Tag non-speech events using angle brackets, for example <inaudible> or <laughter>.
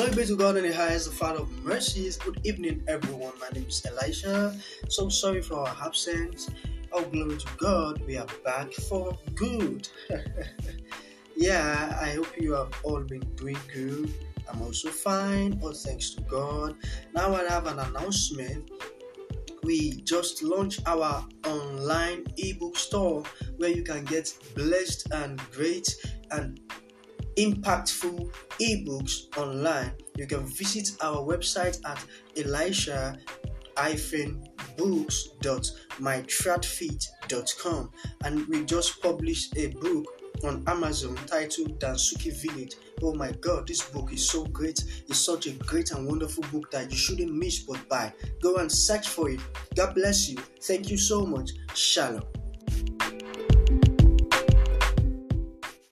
Glory be to God in the highest, the Father of mercies. Good evening, everyone. My name is Elisha. So sorry for our absence. Oh, glory to God. We are back for good. <laughs> yeah, I hope you have all been doing good. I'm also fine. All thanks to God. Now I have an announcement. We just launched our online ebook store where you can get blessed and great and impactful ebooks online. You can visit our website at elisha books.mytradfit.com and we just published a book on Amazon titled Dansuki Village. Oh my god, this book is so great. It's such a great and wonderful book that you shouldn't miss but buy. Go and search for it. God bless you. Thank you so much. Shalom.